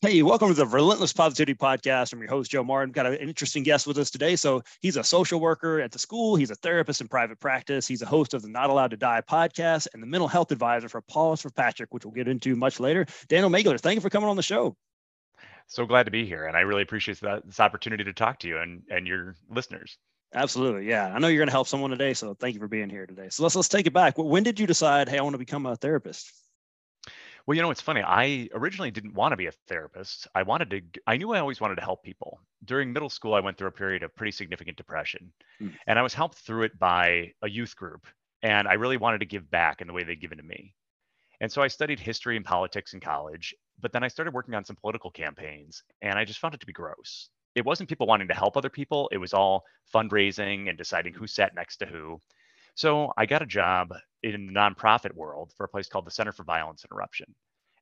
Hey, welcome to the Relentless Positivity Podcast. I'm your host, Joe Martin. Got an interesting guest with us today. So, he's a social worker at the school, he's a therapist in private practice, he's a host of the Not Allowed to Die podcast, and the mental health advisor for Paws for Patrick, which we'll get into much later. Daniel Maigler, thank you for coming on the show. So glad to be here. And I really appreciate that, this opportunity to talk to you and, and your listeners. Absolutely. Yeah. I know you're going to help someone today. So, thank you for being here today. So, let's, let's take it back. When did you decide, hey, I want to become a therapist? Well, you know, it's funny. I originally didn't want to be a therapist. I wanted to, I knew I always wanted to help people. During middle school, I went through a period of pretty significant depression, mm. and I was helped through it by a youth group. And I really wanted to give back in the way they'd given to me. And so I studied history and politics in college, but then I started working on some political campaigns, and I just found it to be gross. It wasn't people wanting to help other people, it was all fundraising and deciding who sat next to who. So I got a job in the nonprofit world for a place called the Center for Violence Interruption.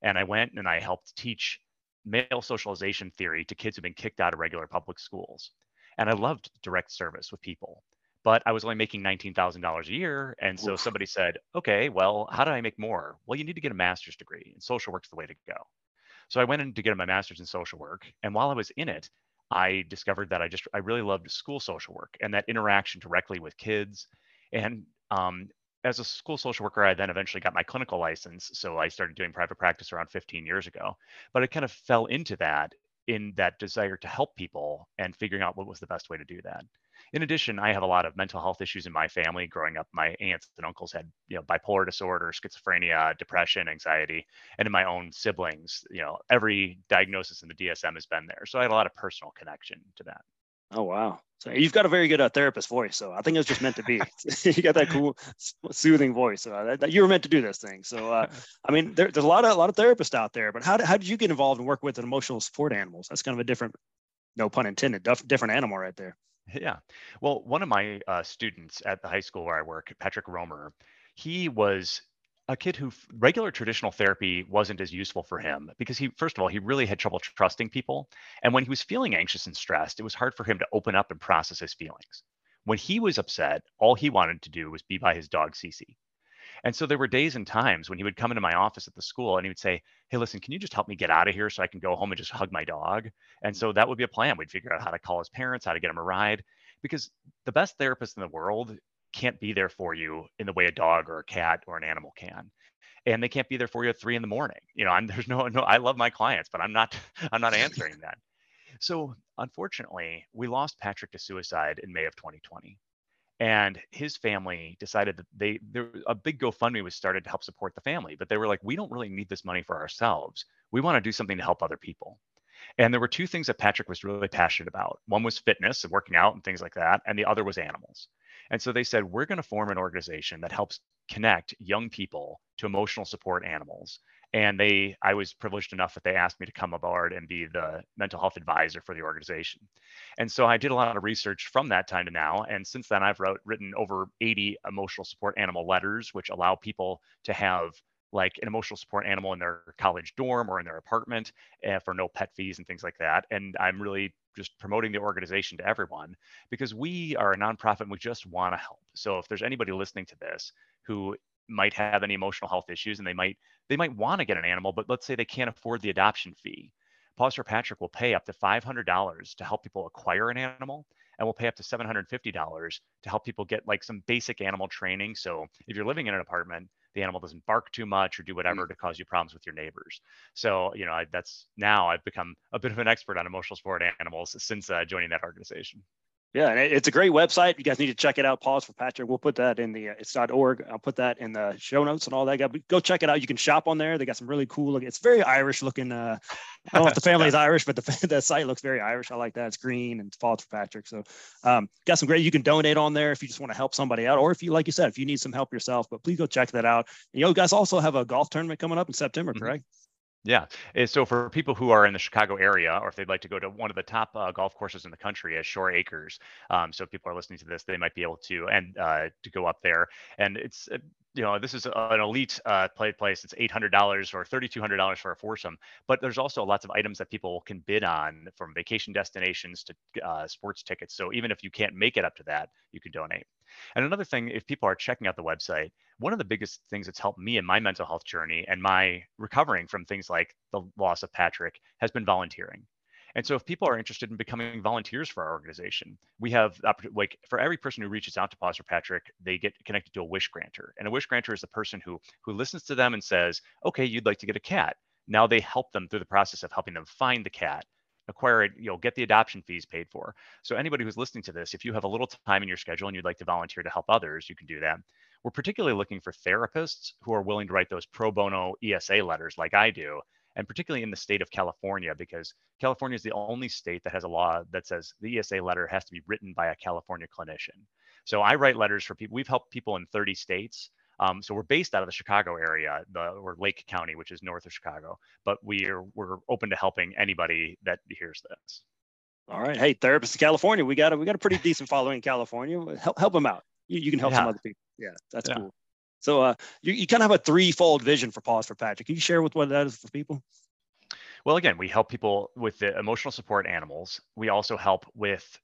And I went and I helped teach male socialization theory to kids who've been kicked out of regular public schools. And I loved direct service with people, but I was only making $19,000 a year. And so Oof. somebody said, okay, well, how do I make more? Well, you need to get a master's degree, and social work's the way to go. So I went in to get my master's in social work. And while I was in it, I discovered that I just, I really loved school social work and that interaction directly with kids and um, as a school social worker, I then eventually got my clinical license. So I started doing private practice around 15 years ago. But I kind of fell into that in that desire to help people and figuring out what was the best way to do that. In addition, I have a lot of mental health issues in my family. Growing up, my aunts and uncles had, you know, bipolar disorder, schizophrenia, depression, anxiety, and in my own siblings, you know, every diagnosis in the DSM has been there. So I had a lot of personal connection to that. Oh wow! So you've got a very good uh, therapist voice. So I think it was just meant to be. you got that cool, soothing voice. So uh, that, that you were meant to do this thing. So uh, I mean, there, there's a lot of a lot of therapists out there. But how did, how did you get involved and work with emotional support animals? That's kind of a different, no pun intended, different animal right there. Yeah. Well, one of my uh, students at the high school where I work, Patrick Romer, he was a kid who regular traditional therapy wasn't as useful for him because he first of all he really had trouble trusting people and when he was feeling anxious and stressed it was hard for him to open up and process his feelings. When he was upset all he wanted to do was be by his dog Cece. And so there were days and times when he would come into my office at the school and he would say hey listen can you just help me get out of here so I can go home and just hug my dog? And mm-hmm. so that would be a plan. We'd figure out how to call his parents how to get him a ride because the best therapist in the world can't be there for you in the way a dog or a cat or an animal can. And they can't be there for you at three in the morning. You know i'm there's no no i love my clients but i'm not i'm not answering that. So unfortunately we lost patrick to suicide in may of 2020 and his family decided that they there a big gofundme was started to help support the family but they were like we don't really need this money for ourselves. We want to do something to help other people. And there were two things that patrick was really passionate about. One was fitness and working out and things like that and the other was animals and so they said, we're going to form an organization that helps connect young people to emotional support animals. And they, I was privileged enough that they asked me to come aboard and be the mental health advisor for the organization. And so I did a lot of research from that time to now. And since then, I've wrote, written over 80 emotional support animal letters, which allow people to have like an emotional support animal in their college dorm or in their apartment uh, for no pet fees and things like that. And I'm really just promoting the organization to everyone because we are a nonprofit and we just want to help. So if there's anybody listening to this who might have any emotional health issues and they might they might want to get an animal, but let's say they can't afford the adoption fee. Paws for Patrick will pay up to $500 to help people acquire an animal and we'll pay up to $750 to help people get like some basic animal training. So if you're living in an apartment, the animal doesn't bark too much or do whatever mm. to cause you problems with your neighbors. So, you know, I, that's now I've become a bit of an expert on emotional support animals since uh, joining that organization. Yeah, and it's a great website. You guys need to check it out. Paws for Patrick. We'll put that in the uh, it's .org. I'll put that in the show notes and all that. Go check it out. You can shop on there. They got some really cool. Look, it's very Irish looking. Uh, I don't know if the family is Irish, but the, the site looks very Irish. I like that. It's green and it's Paws for Patrick. So, um, got some great. You can donate on there if you just want to help somebody out, or if you like you said, if you need some help yourself. But please go check that out. And you guys also have a golf tournament coming up in September, mm-hmm. Yeah. Eh, so for people who are in the Chicago area, or if they'd like to go to one of the top uh, golf courses in the country, as Shoreacres, um, so if people are listening to this, they might be able to and uh, to go up there. And it's uh, you know this is an elite uh, play place. It's eight hundred dollars or thirty two hundred dollars for a foursome. But there's also lots of items that people can bid on, from vacation destinations to uh, sports tickets. So even if you can't make it up to that, you can donate. And another thing, if people are checking out the website, one of the biggest things that's helped me in my mental health journey and my recovering from things like the loss of Patrick has been volunteering. And so, if people are interested in becoming volunteers for our organization, we have like for every person who reaches out to Paws for Patrick, they get connected to a wish granter. And a wish granter is the person who who listens to them and says, "Okay, you'd like to get a cat." Now they help them through the process of helping them find the cat, acquire it, you know, get the adoption fees paid for. So anybody who's listening to this, if you have a little time in your schedule and you'd like to volunteer to help others, you can do that. We're particularly looking for therapists who are willing to write those pro bono ESA letters like I do, and particularly in the state of California, because California is the only state that has a law that says the ESA letter has to be written by a California clinician. So I write letters for people. We've helped people in 30 states. Um, so we're based out of the Chicago area, the, or Lake County, which is north of Chicago. But we are we're open to helping anybody that hears this. All right, hey, therapists in California, we got a we got a pretty decent following in California. Help help them out. You, you can help yeah. some other people. Yeah, that's yeah. cool. So uh, you, you kind of have a threefold vision for Paws for Patrick. Can you share with what that is for people? Well, again, we help people with the emotional support animals. We also help with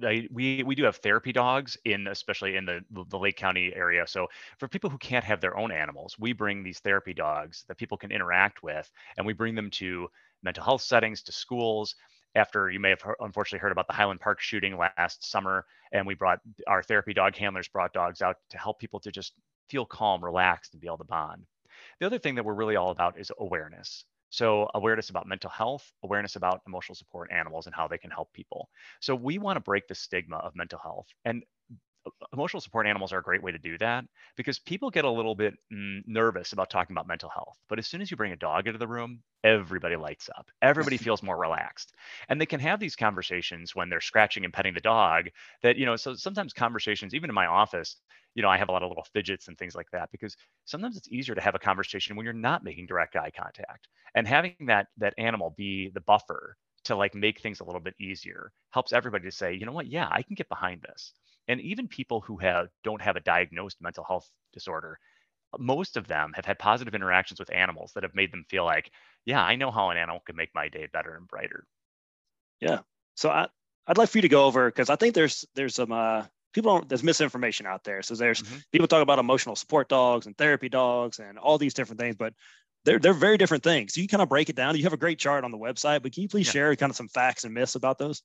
we we do have therapy dogs in especially in the the Lake County area. So for people who can't have their own animals, we bring these therapy dogs that people can interact with, and we bring them to mental health settings, to schools. After you may have unfortunately heard about the Highland Park shooting last summer, and we brought our therapy dog handlers brought dogs out to help people to just feel calm, relaxed, and be able to bond. The other thing that we're really all about is awareness. So, awareness about mental health, awareness about emotional support animals and how they can help people. So, we want to break the stigma of mental health. And emotional support animals are a great way to do that because people get a little bit mm, nervous about talking about mental health. But as soon as you bring a dog into the room, everybody lights up. Everybody feels more relaxed. And they can have these conversations when they're scratching and petting the dog that, you know, so sometimes conversations, even in my office, you know, I have a lot of little fidgets and things like that because sometimes it's easier to have a conversation when you're not making direct eye contact. And having that that animal be the buffer to like make things a little bit easier helps everybody to say, you know what, yeah, I can get behind this. And even people who have don't have a diagnosed mental health disorder, most of them have had positive interactions with animals that have made them feel like, yeah, I know how an animal can make my day better and brighter. Yeah. So I, I'd like for you to go over because I think there's there's some uh, people don't there's misinformation out there. So there's mm-hmm. people talk about emotional support dogs and therapy dogs and all these different things, but they're they're very different things. So you kind of break it down. You have a great chart on the website, but can you please yeah. share kind of some facts and myths about those?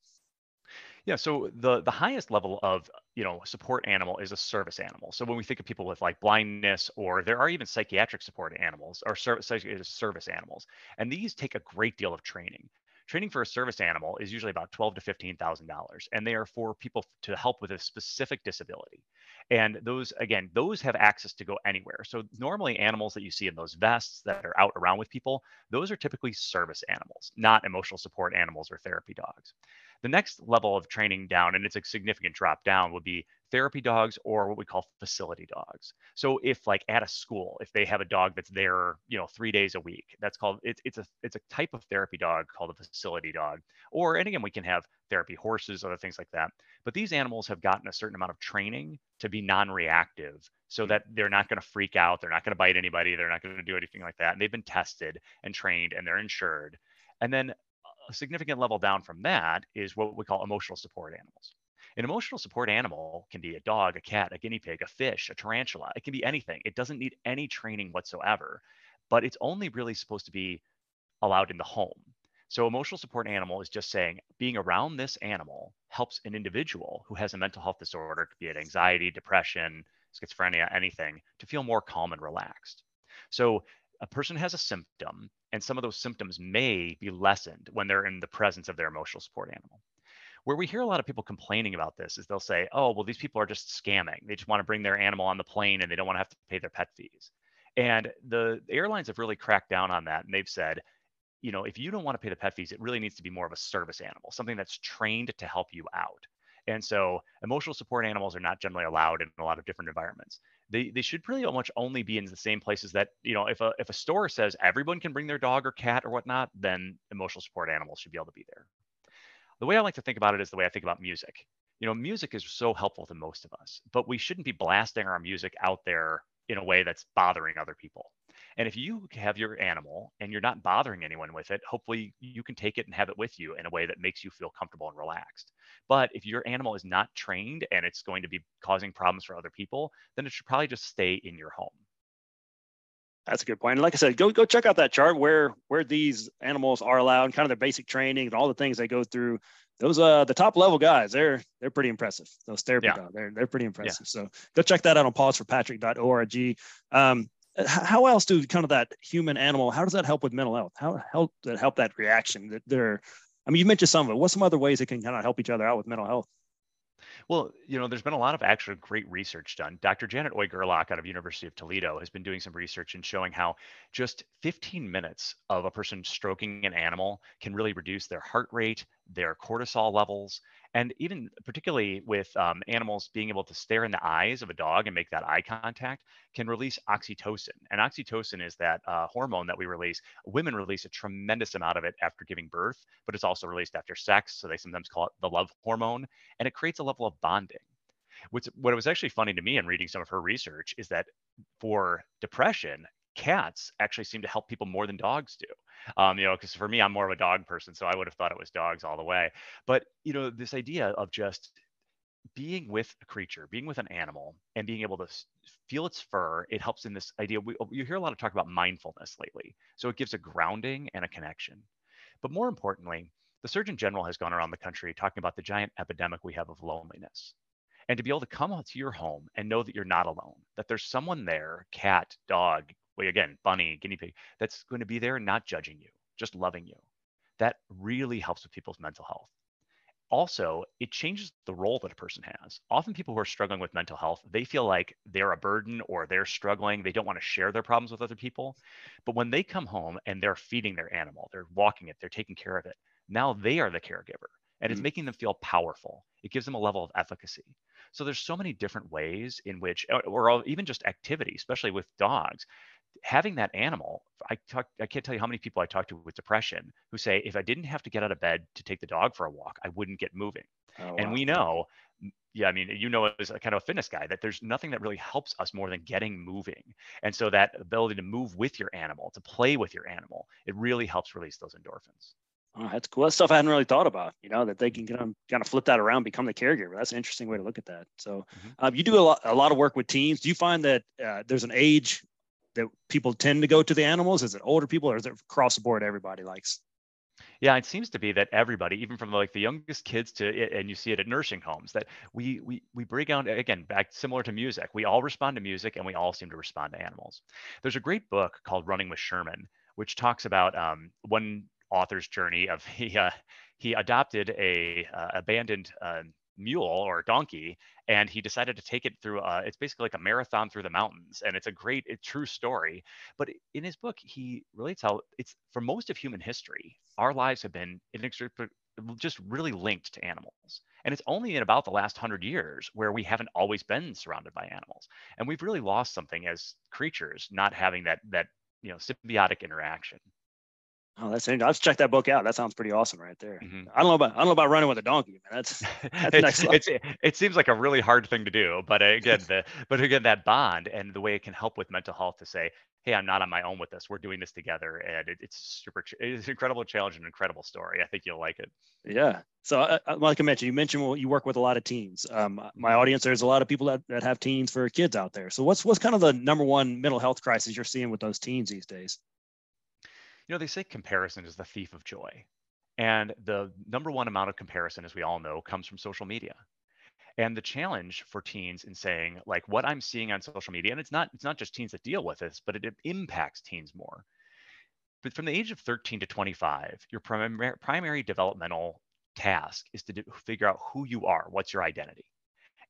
Yeah, so the the highest level of you know support animal is a service animal. So when we think of people with like blindness, or there are even psychiatric support animals or service service animals, and these take a great deal of training. Training for a service animal is usually about twelve to fifteen thousand dollars, and they are for people to help with a specific disability. And those, again, those have access to go anywhere. So normally animals that you see in those vests that are out around with people, those are typically service animals, not emotional support animals or therapy dogs. The next level of training down, and it's a significant drop down, would be therapy dogs or what we call facility dogs. So if like at a school, if they have a dog that's there, you know, three days a week, that's called it's it's a it's a type of therapy dog called a facility dog. Or and again, we can have therapy horses, other things like that. But these animals have gotten a certain amount of training to be non-reactive so mm. that they're not going to freak out, they're not going to bite anybody, they're not going to do anything like that. And they've been tested and trained and they're insured. And then a significant level down from that is what we call emotional support animals. An emotional support animal can be a dog, a cat, a guinea pig, a fish, a tarantula. It can be anything. It doesn't need any training whatsoever, but it's only really supposed to be allowed in the home. So, emotional support animal is just saying being around this animal helps an individual who has a mental health disorder, be it anxiety, depression, schizophrenia, anything, to feel more calm and relaxed. So, a person has a symptom and some of those symptoms may be lessened when they're in the presence of their emotional support animal. Where we hear a lot of people complaining about this is they'll say, oh, well, these people are just scamming. They just want to bring their animal on the plane and they don't want to have to pay their pet fees. And the, airlines have really cracked down on that. And they've said, you know, if you don't want to pay the pet fees, it really needs to be more of a service animal, something that's trained to help you out. And so emotional support animals are not generally allowed in a lot of different environments. They, they should pretty much only be in the same places that, you know, if a, if a store says everyone can bring their dog or cat or whatnot, then emotional support animals should be able to be there. The way I like to think about it is the way I think about music. You know, music is so helpful to most of us, but we shouldn't be blasting our music out there in a way that's bothering other people. And if you have your animal and you're not bothering anyone with it, hopefully you can take it and have it with you in a way that makes you feel comfortable and relaxed. But if your animal is not trained and it's going to be causing problems for other people, then it should probably just stay in your home. That's a good point. And like I said, go go check out that chart where where these animals are allowed, and kind of their basic training and all the things they go through. Those uh the top level guys, they're they're pretty impressive. Those therapy yeah. dogs, they're they're pretty impressive. Yeah. So go check that out on pawsforpatrick.org. Um, how else do kind of that human animal? How does that help with mental health? How help that help that reaction? That they're, I mean, you mentioned some of it. What's some other ways it can kind of help each other out with mental health? Well, you know, there's been a lot of actual great research done. Dr. Janet Hoy-Gerlah out of University of Toledo has been doing some research and showing how just 15 minutes of a person stroking an animal can really reduce their heart rate, their cortisol levels, and even particularly with um, animals being able to stare in the eyes of a dog and make that eye contact can release oxytocin. And oxytocin is that uh, hormone that we release. Women release a tremendous amount of it after giving birth, but it's also released after sex. So they sometimes call it the love hormone, and it creates a level of bonding. What's, what was actually funny to me in reading some of her research is that for depression, cats actually seem to help people more than dogs do. Um, you know, because for me, I'm more of a dog person, so I would have thought it was dogs all the way. But you know, this idea of just being with a creature, being with an animal, and being able to feel its fur, it helps in this idea. We, you hear a lot of talk about mindfulness lately, so it gives a grounding and a connection. But more importantly, the Surgeon General has gone around the country talking about the giant epidemic we have of loneliness. And to be able to come to your home and know that you're not alone, that there's someone there, cat, dog, well, again, bunny, guinea pig, that's going to be there not judging you, just loving you. That really helps with people's mental health. Also, it changes the role that a person has. Often, people who are struggling with mental health, they feel like they're a burden or they're struggling. They don't want to share their problems with other people. But when they come home and they're feeding their animal, they're walking it, they're taking care of it, now they are the caregiver and it's mm. making them feel powerful. It gives them a level of efficacy. So there's so many different ways in which, or even just activity, especially with dogs, having that animal i talk i can't tell you how many people i talk to with depression who say if i didn't have to get out of bed to take the dog for a walk i wouldn't get moving oh, and wow. we know yeah i mean you know as a kind of a fitness guy that there's nothing that really helps us more than getting moving and so that ability to move with your animal to play with your animal it really helps release those endorphins Oh, that's cool. That's stuff I hadn't really thought about. You know that they can kind of, kind of flip that around, become the caregiver. That's an interesting way to look at that. So, mm-hmm. uh, you do a lot, a lot of work with teens. Do you find that uh, there's an age that people tend to go to the animals? Is it older people or is it across the board everybody likes? Yeah, it seems to be that everybody, even from like the youngest kids to, and you see it at nursing homes, that we we we break down again back similar to music. We all respond to music, and we all seem to respond to animals. There's a great book called Running with Sherman, which talks about um, one author's journey of he uh, he adopted a uh, abandoned uh, mule or a donkey and he decided to take it through uh, it's basically like a marathon through the mountains and it's a great a true story. But in his book he relates how it's for most of human history our lives have been inextricably just really linked to animals. And it's only in about the last hundred years where we haven't always been surrounded by animals. And we've really lost something as creatures not having that that you know symbiotic interaction Oh, that's interesting. Let's check that book out. That sounds pretty awesome right there. Mm-hmm. I don't know about I don't know about running with a donkey, man. That's that's next level. It's, it seems like a really hard thing to do, but again, the but again that bond and the way it can help with mental health to say, hey, I'm not on my own with this. We're doing this together, and it, it's super. It's an incredible challenge and incredible story. I think you'll like it. Yeah. So, uh, uh like I mentioned, you mentioned well, you work with a lot of teens. Um, my mm-hmm. audience, there's a lot of people that, that have teens for kids out there. So, what's what's kind of the number one mental health crisis you're seeing with those teens these days? You know, they say comparison is the thief of joy. And the number one amount of comparison, as we all know, comes from social media. And the challenge for teens in saying, like, what I'm seeing on social media, and it's not it's not just teens that deal with this, but it impacts teens more. But from the age of 13 to 25, your primary, primary developmental task is to figure out who you are, what's your identity.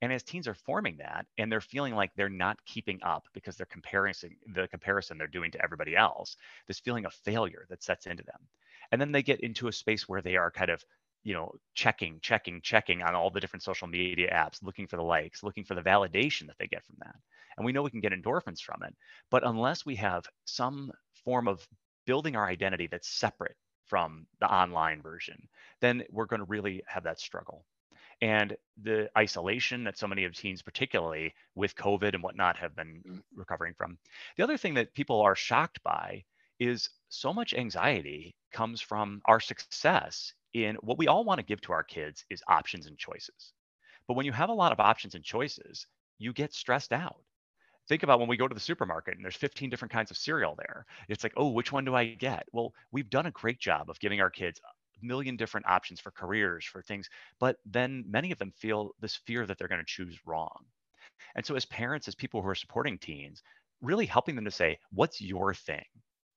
And as teens are forming that and they're feeling like they're not keeping up because they're comparing the comparison they're doing to everybody else, this feeling of failure that sets into them. And then they get into a space where they are kind of you know checking checking checking on all the different social media apps looking for the likes looking for the validation that they get from that and we know we can get endorphins from it but unless we have some form of building our identity that's separate from the online version then we're going to really have that struggle and the isolation that so many of teens particularly with covid and whatnot have been mm. recovering from the other thing that people are shocked by is so much anxiety comes from our success in what we all want to give to our kids is options and choices. But when you have a lot of options and choices, you get stressed out. Think about when we go to the supermarket and there's 15 different kinds of cereal there. It's like, oh, which one do I get? Well, we've done a great job of giving our kids million different options for careers, for things, but then many of them feel this fear that they're going to choose wrong. And so, as parents, as people who are supporting teens, really helping them to say, what's your thing?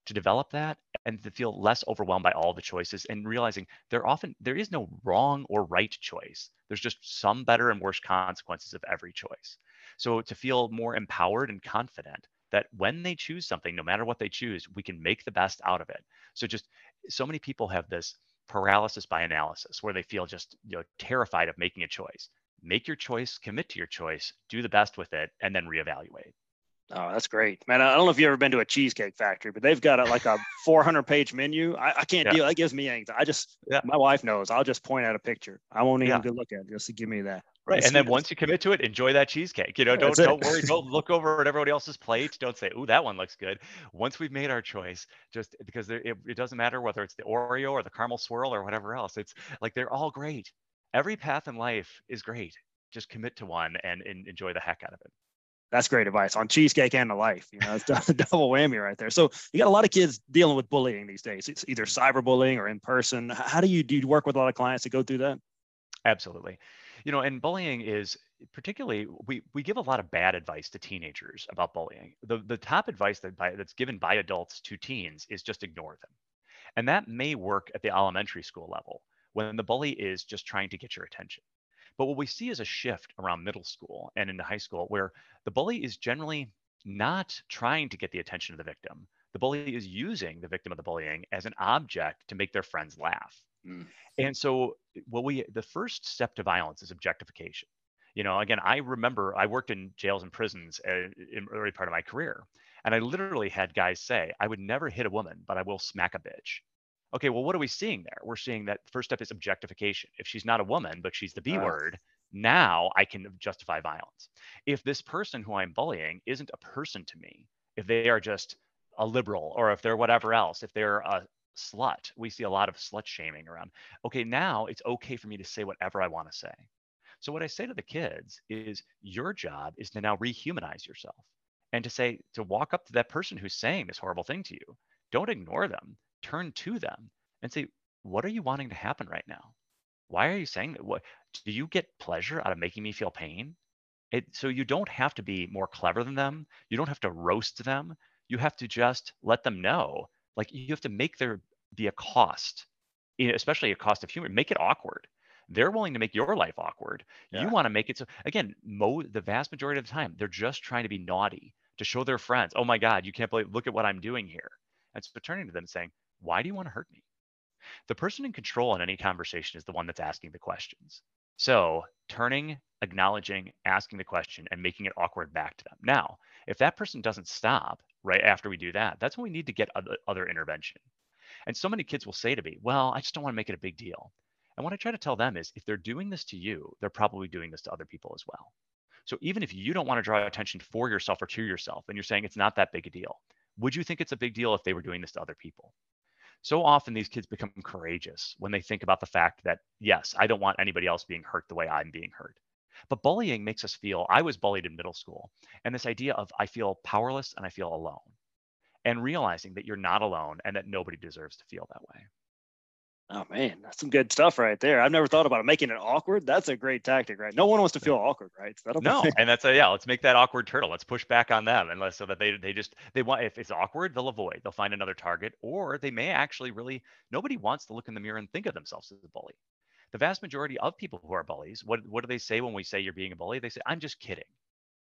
to develop that and to feel less overwhelmed by all the choices and realizing there often there is no wrong or right choice there's just some better and worse consequences of every choice so to feel more empowered and confident that when they choose something no matter what they choose we can make the best out of it so just so many people have this paralysis by analysis where they feel just you know terrified of making a choice make your choice commit to your choice do the best with it and then reevaluate Oh, that's great, man. I don't know if you've ever been to a cheesecake factory, but they've got a, like a 400 page menu. I, I can't yeah. deal. That gives me anxiety. I just, yeah. my wife knows. I'll just point at a picture. I won't even yeah. look at it just to give me that. Right. And then once you commit to it, enjoy that cheesecake. You know, don't don't worry. Don't look over at everybody else's plate. Don't say, "Ooh, that one looks good." Once we've made our choice, just because there, it, it doesn't matter whether it's the Oreo or the caramel swirl or whatever else. It's like they're all great. Every path in life is great. Just commit to one and, and enjoy the heck out of it that's great advice on cheesecake and the life. You know, it's a double whammy right there. So you got a lot of kids dealing with bullying these days. It's either cyberbullying or in person. How do you do you work with a lot of clients to go through that? Absolutely. You know, and bullying is particularly we we give a lot of bad advice to teenagers about bullying. The the top advice that by, that's given by adults to teens is just ignore them. And that may work at the elementary school level when the bully is just trying to get your attention. But what we see is a shift around middle school and into high school where the bully is generally not trying to get the attention of the victim. The bully is using the victim of the bullying as an object to make their friends laugh. Mm. And so what we the first step to violence is objectification. You know, again, I remember I worked in jails and prisons uh, in early part of my career. And I literally had guys say, I would never hit a woman, but I will smack a bitch okay, well, what are we seeing there? We're seeing that first step is objectification. If she's not a woman, but she's the B word, now I can justify violence. If this person who I'm bullying isn't a person to me, if they are just a liberal or if they're whatever else, if they're a slut, we see a lot of slut shaming around. Okay, now it's okay for me to say whatever I want to say. So, what I say to the kids is your job is to now rehumanize yourself and to say, to walk up to that person who's saying this horrible thing to you. Don't ignore them turn to them and say, what are you wanting to happen right now? Why are you saying that? What do you get pleasure out of making me feel pain? It, so you don't have to be more clever than them. You don't have to roast them. You have to just let them know. Like you have to make there be a cost, especially a cost of humor. Make it awkward. They're willing to make your life awkward. Yeah. You want to make it so. Again, mo- the vast majority of the time, they're just trying to be naughty to show their friends, "Oh my God, you can't believe! Look at what I'm doing here." And so turning to them saying, why do you want to hurt me? The person in control in any conversation is the one that's asking the questions. So turning, acknowledging, asking the question, and making it awkward back to them. Now, if that person doesn't stop right after we do that, that's when we need to get other, other intervention. And so many kids will say to me, Well, I just don't want to make it a big deal. And what I try to tell them is if they're doing this to you, they're probably doing this to other people as well. So even if you don't want to draw attention for yourself or to yourself, and you're saying it's not that big a deal, would you think it's a big deal if they were doing this to other people? So often these kids become courageous when they think about the fact that, yes, I don't want anybody else being hurt the way I'm being hurt. But bullying makes us feel, I was bullied in middle school, and this idea of I feel powerless and I feel alone, and realizing that you're not alone and that nobody deserves to feel that way. Oh man, that's some good stuff right there. I've never thought about it. making it awkward. That's a great tactic, right? No one wants to feel awkward, right? So no, and that's a yeah. Let's make that awkward turtle. Let's push back on them, unless so that they they just they want if it's awkward, they'll avoid. They'll find another target, or they may actually really nobody wants to look in the mirror and think of themselves as a bully. The vast majority of people who are bullies, what what do they say when we say you're being a bully? They say I'm just kidding.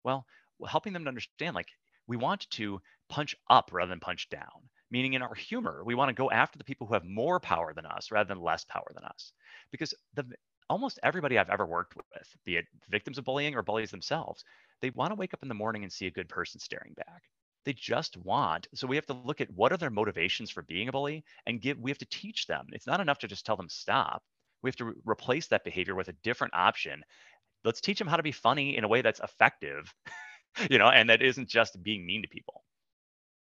Well, helping them to understand like we want to punch up rather than punch down meaning in our humor, we want to go after the people who have more power than us rather than less power than us. Because the almost everybody I've ever worked with, be it victims of bullying or bullies themselves, they want to wake up in the morning and see a good person staring back. They just want. So we have to look at what are their motivations for being a bully and give we have to teach them. It's not enough to just tell them stop. We have to re- replace that behavior with a different option. Let's teach them how to be funny in a way that's effective, you know, and that isn't just being mean to people.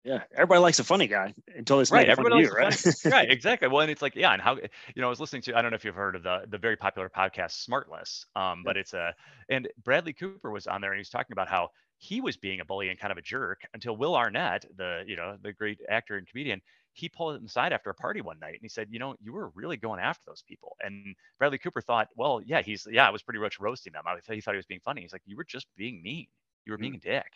Yeah, everybody likes a funny guy until it's right. Everybody you, right? right, exactly. Well, and it's like, yeah, and how you know, I was listening to, I don't know if you've heard of the the very popular podcast Smartless, um, but it's a, and Bradley Cooper was on there and he's talking about how he was being a bully and kind of a jerk until Will Arnett, the you know the great actor and comedian, he pulled him aside after a party one night and he said, you know, you were really going after those people. And Bradley Cooper thought, well, yeah, he's yeah, I was pretty much roasting them. I he thought he was being funny. He's like, you were just being mean. You were being mm-hmm. a dick.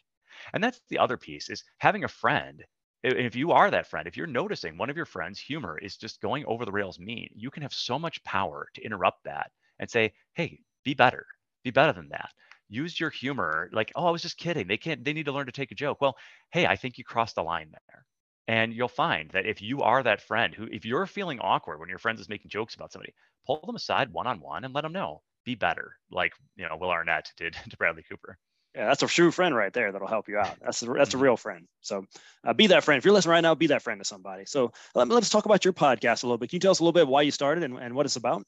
And that's the other piece is having a friend if you are that friend, if you're noticing one of your friends' humor is just going over the rails mean, you can have so much power to interrupt that and say, hey, be better, be better than that. Use your humor like, oh, I was just kidding. They can't, they need to learn to take a joke. Well, hey, I think you crossed the line there. And you'll find that if you are that friend who, if you're feeling awkward when your friend is making jokes about somebody, pull them aside one on one and let them know, be better, like, you know, Will Arnett did to Bradley Cooper yeah, that's a true friend right there that'll help you out. That's a, that's a real friend. So uh, be that friend. If you're listening right now, be that friend to somebody. So let, let's talk about your podcast a little bit. Can you tell us a little bit why you started and, and what it's about?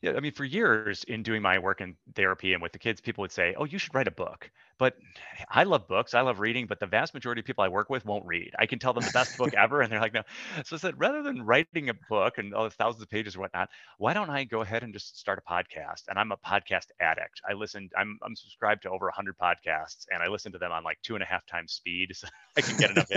Yeah, I mean, for years in doing my work in therapy and with the kids, people would say, "Oh, you should write a book." But I love books, I love reading, but the vast majority of people I work with won't read. I can tell them the best book ever, and they're like, "No." So I said, rather than writing a book and all the thousands of pages or whatnot, why don't I go ahead and just start a podcast? And I'm a podcast addict. I listen. I'm I'm subscribed to over hundred podcasts, and I listen to them on like two and a half times speed, so I can get enough.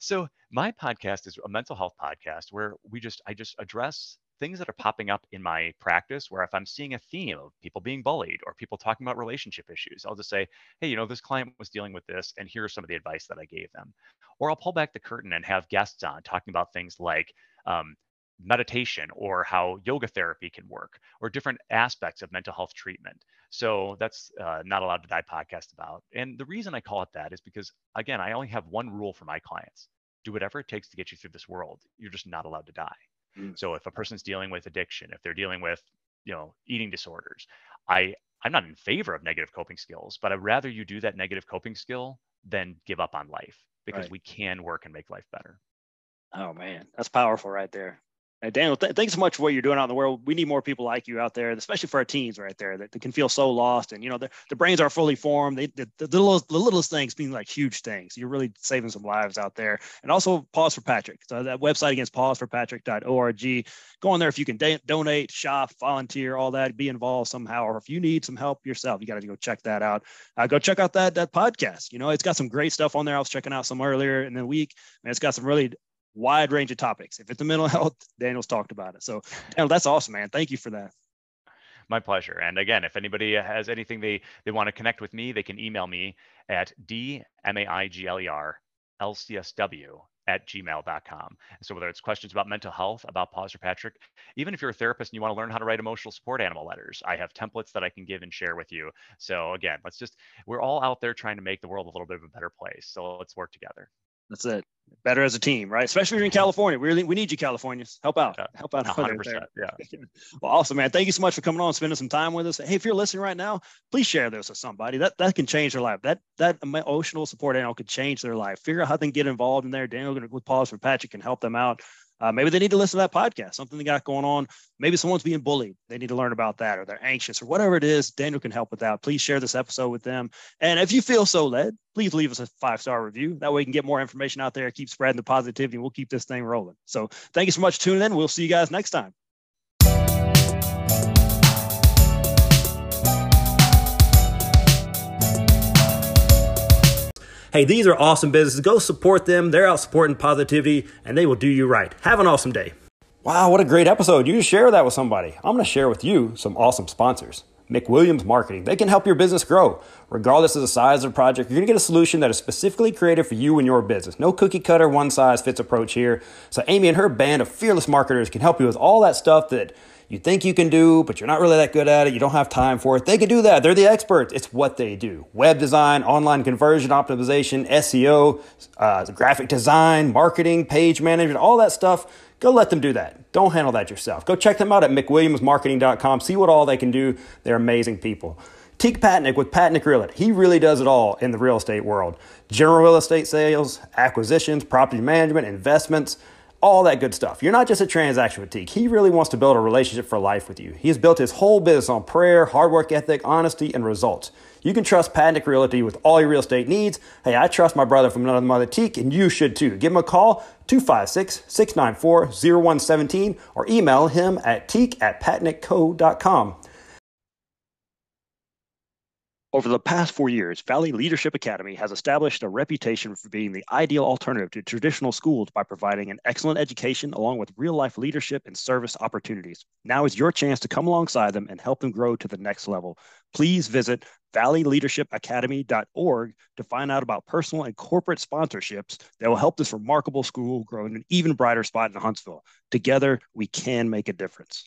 So my podcast is a mental health podcast where we just I just address things that are popping up in my practice where if I'm seeing a theme of people being bullied or people talking about relationship issues, I'll just say, hey, you know, this client was dealing with this, and here's some of the advice that I gave them. Or I'll pull back the curtain and have guests on talking about things like um, meditation or how yoga therapy can work or different aspects of mental health treatment. So that's uh, not allowed to die podcast about. And the reason I call it that is because, again, I only have one rule for my clients do whatever it takes to get you through this world. You're just not allowed to die. Mm. So if a person's dealing with addiction, if they're dealing with, you know, eating disorders, I I'm not in favor of negative coping skills, but I'd rather you do that negative coping skill than give up on life because right. we can work and make life better. Oh man, that's powerful right there. Hey, Daniel, th- thanks so much for what you're doing out in the world. We need more people like you out there, especially for our teens right there that, that can feel so lost. And, you know, the, the brains are fully formed. They, the, the, littlest, the littlest things being like huge things. You're really saving some lives out there. And also Paws for Patrick. So that website again is pawsforpatrick.org. Go on there if you can da- donate, shop, volunteer, all that, be involved somehow. Or if you need some help yourself, you got to go check that out. Uh, go check out that, that podcast. You know, it's got some great stuff on there. I was checking out some earlier in the week. and it's got some really wide range of topics. If it's a mental health, Daniel's talked about it. So Daniel, that's awesome, man. Thank you for that. My pleasure. And again, if anybody has anything they they want to connect with me, they can email me at dmaigler lcsw at gmail.com. So whether it's questions about mental health, about Paws for Patrick, even if you're a therapist and you want to learn how to write emotional support animal letters, I have templates that I can give and share with you. So again, let's just, we're all out there trying to make the world a little bit of a better place. So let's work together. That's it. Better as a team, right? Especially if you're in California. We really we need you, Californians. Help out. Yeah. Help out. 100%. Yeah. well, awesome, man. Thank you so much for coming on, spending some time with us. Hey, if you're listening right now, please share this with somebody. That that can change their life. That that emotional support animal could change their life. Figure out how they can get involved in there. Daniel with Paws for Patrick can help them out. Uh, maybe they need to listen to that podcast, something they got going on. Maybe someone's being bullied. They need to learn about that, or they're anxious, or whatever it is. Daniel can help with that. Please share this episode with them. And if you feel so led, please leave us a five star review. That way we can get more information out there, keep spreading the positivity, and we'll keep this thing rolling. So thank you so much for tuning in. We'll see you guys next time. Hey, these are awesome businesses. Go support them. They're out supporting positivity and they will do you right. Have an awesome day. Wow, what a great episode. You share that with somebody. I'm going to share with you some awesome sponsors. McWilliams Marketing. They can help your business grow. Regardless of the size of the project, you're going to get a solution that is specifically created for you and your business. No cookie cutter, one size fits approach here. So, Amy and her band of fearless marketers can help you with all that stuff that you think you can do, but you're not really that good at it, you don't have time for it, they can do that. They're the experts. It's what they do. Web design, online conversion optimization, SEO, uh, graphic design, marketing, page management, all that stuff. Go let them do that. Don't handle that yourself. Go check them out at mcwilliamsmarketing.com. See what all they can do. They're amazing people. Teek Patnaik with Patnaik Realty. He really does it all in the real estate world. General real estate sales, acquisitions, property management, investments, all that good stuff. You're not just a transaction with Teek. He really wants to build a relationship for life with you. He has built his whole business on prayer, hard work ethic, honesty, and results. You can trust Patnaik Realty with all your real estate needs. Hey, I trust my brother from another mother Teek, and you should too. Give him a call, 256 694 0117, or email him at teek at patnaikco.com. Over the past four years, Valley Leadership Academy has established a reputation for being the ideal alternative to traditional schools by providing an excellent education along with real life leadership and service opportunities. Now is your chance to come alongside them and help them grow to the next level. Please visit valleyleadershipacademy.org to find out about personal and corporate sponsorships that will help this remarkable school grow in an even brighter spot in Huntsville. Together, we can make a difference.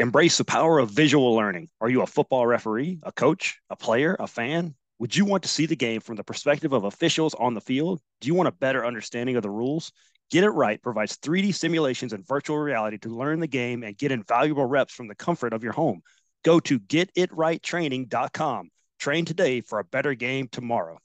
Embrace the power of visual learning. Are you a football referee, a coach, a player, a fan? Would you want to see the game from the perspective of officials on the field? Do you want a better understanding of the rules? Get It Right provides 3D simulations and virtual reality to learn the game and get invaluable reps from the comfort of your home. Go to getitrighttraining.com. Train today for a better game tomorrow.